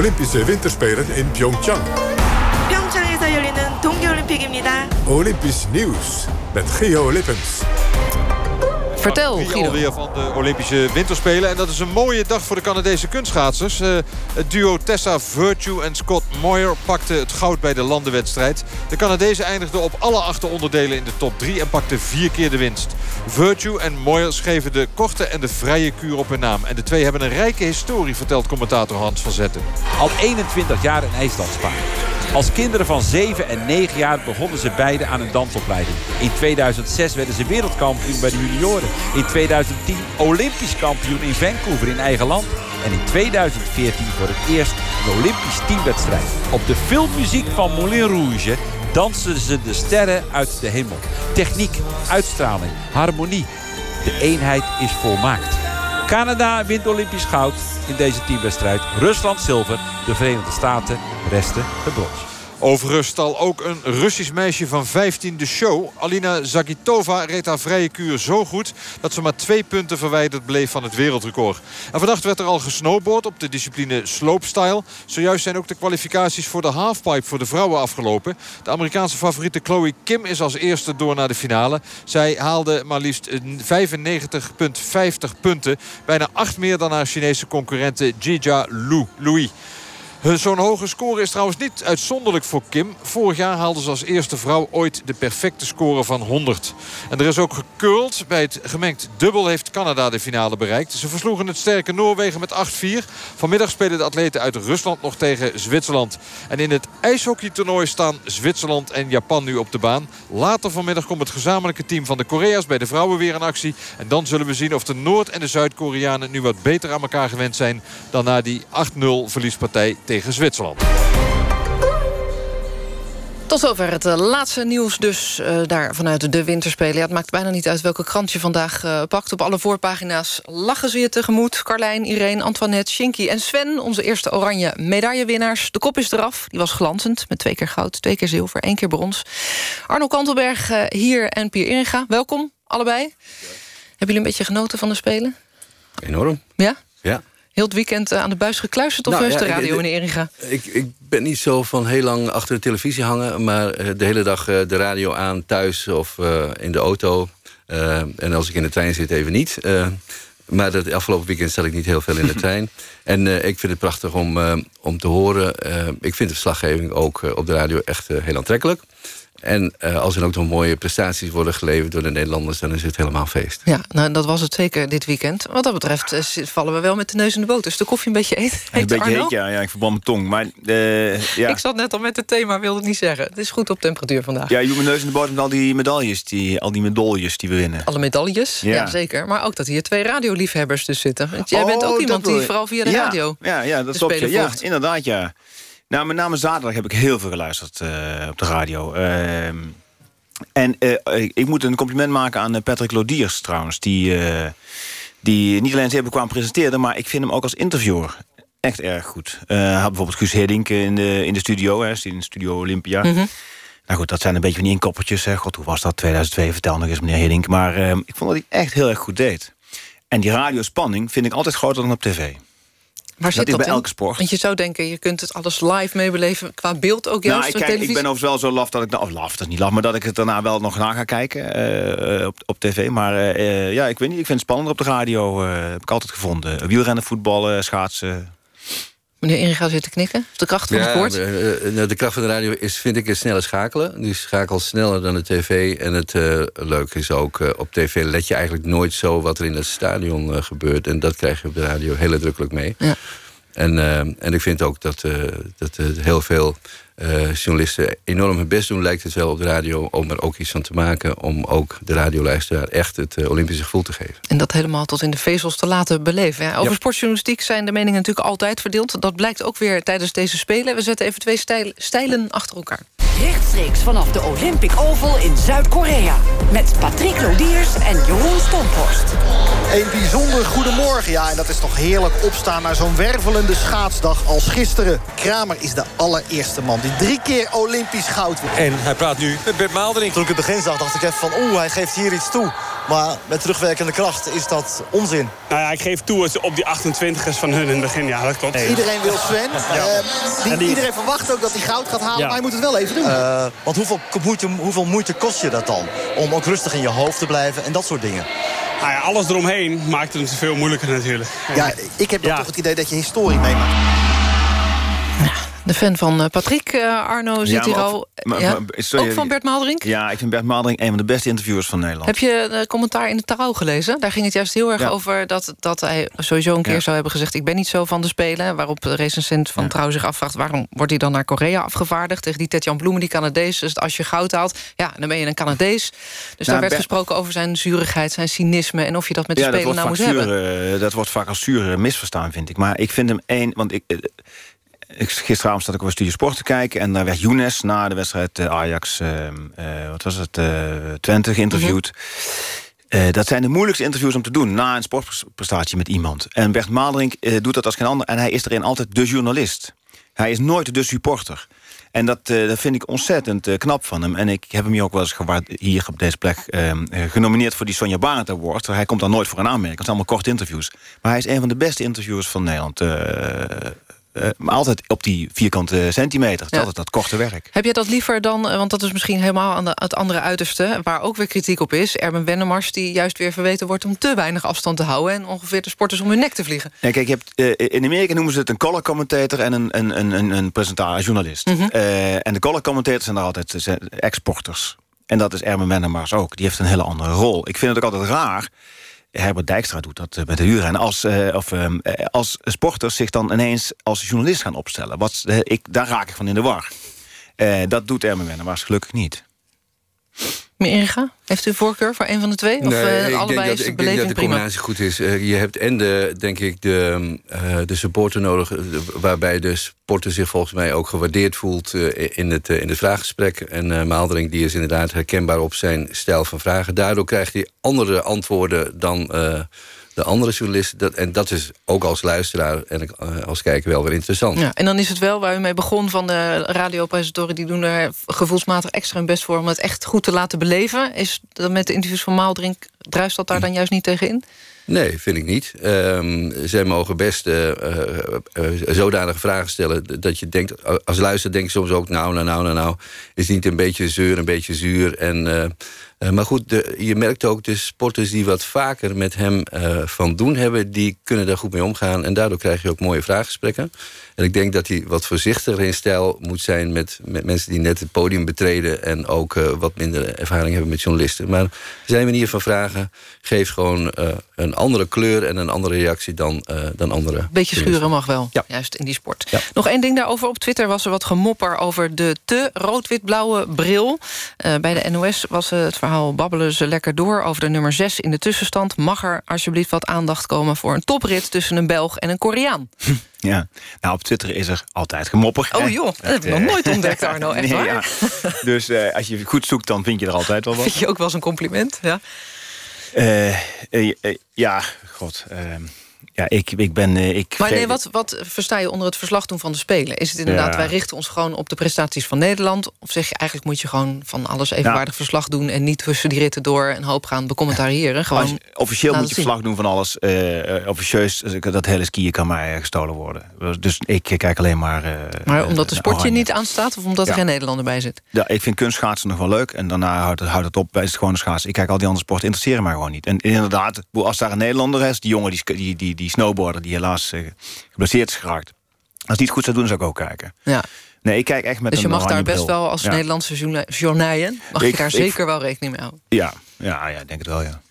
Olympische Winterspelen in Pyeongchang. 평창에서 열리는 동계올림픽입니다. Olympisch nieuws met Geo Lippens. Vertel, Guido. alweer van de Olympische Winterspelen. En dat is een mooie dag voor de Canadese kunstschaatsers. Eh, het duo Tessa Virtue en Scott Moyer pakte het goud bij de landenwedstrijd. De Canadezen eindigden op alle acht onderdelen in de top 3 en pakten vier keer de winst. Virtue en Moyer schreven de korte en de vrije kuur op hun naam. En de twee hebben een rijke historie, vertelt commentator Hans van Zetten. Al 21 jaar in IJsland sparen. Als kinderen van 7 en 9 jaar begonnen ze beide aan een dansopleiding. In 2006 werden ze wereldkampioen bij de junioren. In 2010 olympisch kampioen in Vancouver in eigen land. En in 2014 voor het eerst een olympisch teamwedstrijd. Op de filmmuziek van Moulin Rouge dansten ze de sterren uit de hemel. Techniek, uitstraling, harmonie. De eenheid is volmaakt. Canada wint Olympisch goud in deze teamwedstrijd. Rusland zilver, de Verenigde Staten resten het brons. Overigens al ook een Russisch meisje van 15 de show. Alina Zagitova reed haar vrije kuur zo goed... dat ze maar twee punten verwijderd bleef van het wereldrecord. En vannacht werd er al gesnowboard op de discipline slopestyle. Zojuist zijn ook de kwalificaties voor de halfpipe voor de vrouwen afgelopen. De Amerikaanse favoriete Chloe Kim is als eerste door naar de finale. Zij haalde maar liefst 95,50 punten. Bijna acht meer dan haar Chinese concurrente Jia Lu, Louis. Zo'n hoge score is trouwens niet uitzonderlijk voor Kim. Vorig jaar haalde ze als eerste vrouw ooit de perfecte score van 100. En er is ook gecurled. Bij het gemengd dubbel heeft Canada de finale bereikt. Ze versloegen het sterke Noorwegen met 8-4. Vanmiddag spelen de atleten uit Rusland nog tegen Zwitserland. En in het ijshockeytoernooi staan Zwitserland en Japan nu op de baan. Later vanmiddag komt het gezamenlijke team van de Korea's bij de vrouwen weer in actie. En dan zullen we zien of de Noord- en de Zuid-Koreanen nu wat beter aan elkaar gewend zijn... dan na die 8-0 verliespartij Zwitserland. Tot zover het eh, laatste nieuws dus eh, daar vanuit de winterspelen. Ja, het maakt bijna niet uit welke krant je vandaag eh, pakt. Op alle voorpagina's lachen ze je tegemoet. Carlijn, Irene, Antoinette, Shinky en Sven. Onze eerste oranje medaillewinnaars. De kop is eraf. Die was glanzend met twee keer goud, twee keer zilver, één keer brons. Arno Kantelberg hier en Pier Inga. Welkom, allebei. Hebben jullie een beetje genoten van de Spelen? Enorm, Ja? ja. Heel het weekend eh, aan de buis gekluisterd of Nou, ja, de radio, ik- meneer Inga? Ik, ik ben niet zo van heel lang achter de televisie hangen... maar eh, de hele dag eh, de radio aan thuis of in de auto. En als ik in de trein zit, even niet. Maar dat afgelopen weekend zat ik niet heel veel in de trein. En ik vind het prachtig om, om te horen. Ik vind de verslaggeving ook op de radio echt heel aantrekkelijk. En eh, als er ook nog mooie prestaties worden geleverd door de Nederlanders... dan is het helemaal feest. Ja, nou, dat was het zeker dit weekend. Wat dat betreft eh, vallen we wel met de neus in de boot. Is de koffie een beetje heet? Een beetje Arno? heet, ja. ja. Ik verbrand mijn tong. Maar eh, ja. Ik zat net al met het thema, wilde het niet zeggen. Het is goed op temperatuur vandaag. ja, je moet mijn neus in de boot met al die medailles, die, al die medailles die we winnen. Alle medailles, ja. Ja. zeker. Maar ook dat hier twee radioliefhebbers dus zitten. Want jij bent Oh, ook dat iemand die je. vooral via de Ja, radio... Ja, ja dat klopt. Spelen Ja, inderdaad, ja. Nou, met name zaterdag heb ik heel veel geluisterd eh, op de radio. Ehm, en eh, ik moet een compliment maken aan eh, Patrick Lodiers trouwens. Die, die niet alleen zeer bekwaam presenteerde... maar ik vind hem ook als interviewer echt erg goed. Hij had bijvoorbeeld Guus Hiddink in de, in de studio. Hè, in Studio Olympia. Mhm. Nou goed, dat zijn een beetje van die inkoppertjes. Hè. God, hoe was dat? 2002, vertel nog eens, meneer Hiddink. Maar ehm, ik vond dat hij echt heel erg goed deed. En die radiospanning vind ik altijd groter dan op tv. Waar Dat zit is dat bij elke sport. Want je zou denken, je kunt het alles live meebeleven... qua beeld ook juist Nou, ik, kijk, ik ben overigens wel zo laf dat ik... Nou, of laf, dat is niet laf, maar dat ik het daarna wel nog na ga kijken eh, op, op tv. Maar eh, eh, ja, ik weet niet, ik vind het spannender op de radio. heb ik altijd gevonden. Wielrennen, voetballen, schaatsen. Meneer Inga zit te knikken. De kracht van het woord. eh, eh, nou, de kracht van de radio is, vind ik, het snelle schakelen. Die schakelt sneller dan de tv. En het eh, leuke is ook, op tv let je eigenlijk nooit zo... wat er in het stadion gebeurt. En dat krijg je op de radio heel nadrukkelijk mee. Ja. En, en ik vind ook dat, dat heel veel eh, journalisten enorm hun best doen... lijkt het wel op de radio om er ook iets van te maken... om ook de radioluisteraar echt het eh, Olympische gevoel te geven. En dat helemaal tot in de vezels te laten beleven. Ja, over Ja. sportjournalistiek zijn de meningen natuurlijk altijd verdeeld. Dat blijkt ook weer tijdens deze Spelen. We zetten even twee stijl- stijlen achter elkaar. Rechtstreeks vanaf de Olympic Oval in Zuid-Korea. Met Patrick Lodiers en Jeroen Stomphorst. Een bijzonder goedemorgen. Ja, en dat is toch heerlijk opstaan naar zo'n wervelende schaatsdag als gisteren. Kramer is de allereerste man die drie keer Olympisch goud. En hij praat nu met Bert Maalderink. Toen ik het begin zag, dacht ik even van... oeh, hij geeft hier iets toe. Maar met terugwerkende kracht is dat onzin. Nou ja, ik geef toe op die 28ers van hun in het begin. Ja, dat klopt. Iedereen wil Sven. Eh, die, En die- Iedereen verwacht ook dat hij goud gaat halen, Ja. maar hij moet het wel even doen. Eh, want hoeveel moeite, hoeveel moeite kost je dat dan? Om ook rustig in je hoofd te blijven en dat soort dingen. Nou ja, alles eromheen maakt het veel moeilijker natuurlijk. Ja, ik heb dan toch het idee dat je historie meemaakt. De fan van eh, Patrick, eh, Arno, zit Ja, hier al. ook- maar- Ja. maar- sorry, Ook van Bert Maalderink? Ja, ik vind Bert Maalderink een van de beste interviewers van Nederland. Heb je een commentaar in de Trouw gelezen? Daar ging het juist heel erg Ja. over dat, dat hij sowieso een keer zou hebben gezegd... ik ben niet zo van de Spelen. Waarop de recensent van Trouw zich afvraagt... waarom wordt hij dan naar Korea afgevaardigd? Tegen die Tetjan Bloemen, die Canadees. Dus als je goud haalt, ja, dan ben je een Canadees. Dus daar werd Bert- gesproken over zijn zurigheid, zijn cynisme... en of je dat met de Spelen nou moet hebben. zuur, eh, dat wordt vaak als zuur eh, misverstaan, vind ik. Maar ik vind hem één... Want eh, ik, gisteravond zat ik op een studie sport te kijken... en daar werd Younes na de wedstrijd eh, Ajax... eh, eh, wat was het? eh, Twente geïnterviewd. Eh, dat zijn de moeilijkste interviews om te doen... na een sportprestatie met iemand. En Bert Maalderink doet dat als geen ander... en hij is erin altijd de journalist. Hij is nooit de supporter. En dat, dat vind ik ontzettend knap van hem. En ik heb hem hier ook wel eens gewaard, hier op deze plek eh, eh, genomineerd voor die Sonja Barend Award. Hij komt daar nooit voor een aanmerking. Het zijn allemaal korte interviews. Maar hij is een van de beste interviewers van Nederland. Eh, maar altijd op die vierkante centimeter. Ja. altijd dat korte werk. Heb je dat liever dan, eh, want dat is misschien helemaal aan de, het andere uiterste... waar ook weer kritiek op is, Erben Wennemars... die juist weer verweten wordt om te weinig afstand te houden... en ongeveer de sporters om hun nek te vliegen. Ja, kijk, je hebt, eh, in Amerika noemen ze het een color commentator en een, een, een, een, een presentator, journalist. Mhm. En de color commentators zijn daar altijd exporters. En dat is Ermen Wennemars ook. Die heeft een hele andere rol. Ik vind het ook altijd raar. Herbert Dijkstra doet dat eh, met de huurrennen. Als, eh, of, ehm, eh, als sporters zich dan ineens als journalist gaan opstellen. Wat, ik, daar raak ik van in de war. Dat doet Ermen Wennemars gelukkig niet. Meneer Inga, heeft u voorkeur voor een van de twee? Of eh, ik allebei dat, is de ik denk dat de prima? combinatie goed is. Eh, je hebt en de, denk ik, de, eh, de supporter nodig... waarbij de sporter zich volgens mij ook gewaardeerd voelt... in, het, in het vraaggesprek. En Maaldering die is inderdaad herkenbaar op zijn stijl van vragen. Daardoor krijgt hij andere antwoorden dan... de andere journalisten, dat, en dat is ook als luisteraar en als kijker wel weer interessant. Ja, en dan is het wel waar u mee begon van de radiopresentatoren... die doen er gevoelsmatig extra hun best voor... om het echt goed te laten beleven. Is dat met de interviews van Maaldrink... druist dat daar dan juist niet tegen in? Nee, vind ik niet. Ehm, zij mogen best eh, eh, eh, zodanige vragen stellen... dat je denkt, als luisteraar denk je soms ook... nou, nou, nou, nou, nou, is niet een beetje zeur, een beetje zuur. En, maar goed, je merkt ook de sporters die wat vaker met hem van doen hebben... die kunnen daar goed mee omgaan. En daardoor krijg je ook mooie vraaggesprekken. En ik denk dat hij wat voorzichtiger in stijl moet zijn... met, met mensen die net het podium betreden... en ook wat minder ervaring hebben met journalisten. Maar zijn manier van vragen geeft gewoon een andere kleur... en een andere reactie dan, eh, dan andere. Beetje schuren mag wel, juist in die sport. Nog één ding daarover. Op Twitter was er wat gemopper over de te rood-wit-blauwe bril. Eh, bij de NOS was eh, het verhaal babbelen ze lekker door... over de nummer 6 in de tussenstand. Mag er alsjeblieft wat aandacht komen voor een toprit... tussen een Belg en een Koreaan? Ja, nou op Twitter is er altijd gemopper. Oh joh, dat heb ik nog nooit ontdekt, Arno. Echt nee, waar? ja. Dus eh, als je goed zoekt, dan vind je er altijd wel wat. Vind je ook wel eens een compliment? Ja. Eh, eh, eh, ja, god. Ja, ik, ik ben... eh, ik Maar nee, wat, wat versta je onder het verslag doen van de Spelen? Is het inderdaad, Ja. wij richten ons gewoon op de prestaties van Nederland? Of zeg je eigenlijk moet je gewoon van alles evenwaardig verslag doen... en niet tussen die ritten door een hoop gaan becommentariëren? Gewoon Als- officieel moet je zien. verslag doen van alles. eh, officieus, dat hele skiën kan mij gestolen worden. Dus ik kijk alleen maar... Maar omdat de eh, sport je oranje. niet aanstaat... of omdat er geen Nederlander bij zit? Ja, ik vind kunstschaatsen nog wel leuk. En daarna houdt het, houdt het op. Is het gewoon een schaatsen. Ik kijk al die andere sporten. Interesseren mij gewoon niet. En inderdaad, als daar een Nederlander is... die jongen, die, die, die, die snowboarder... die helaas eh, geblesseerd is geraakt. Als die het goed zou doen, zou ik ook kijken. Ja. Nee, ik kijk echt met Dus je mag daar best bril. wel als Ja. Nederlandse journa- journaaien... mag Ik- je daar ik- zeker wel rekening mee houden. Ja, ja, ja, ik denk het wel, ja.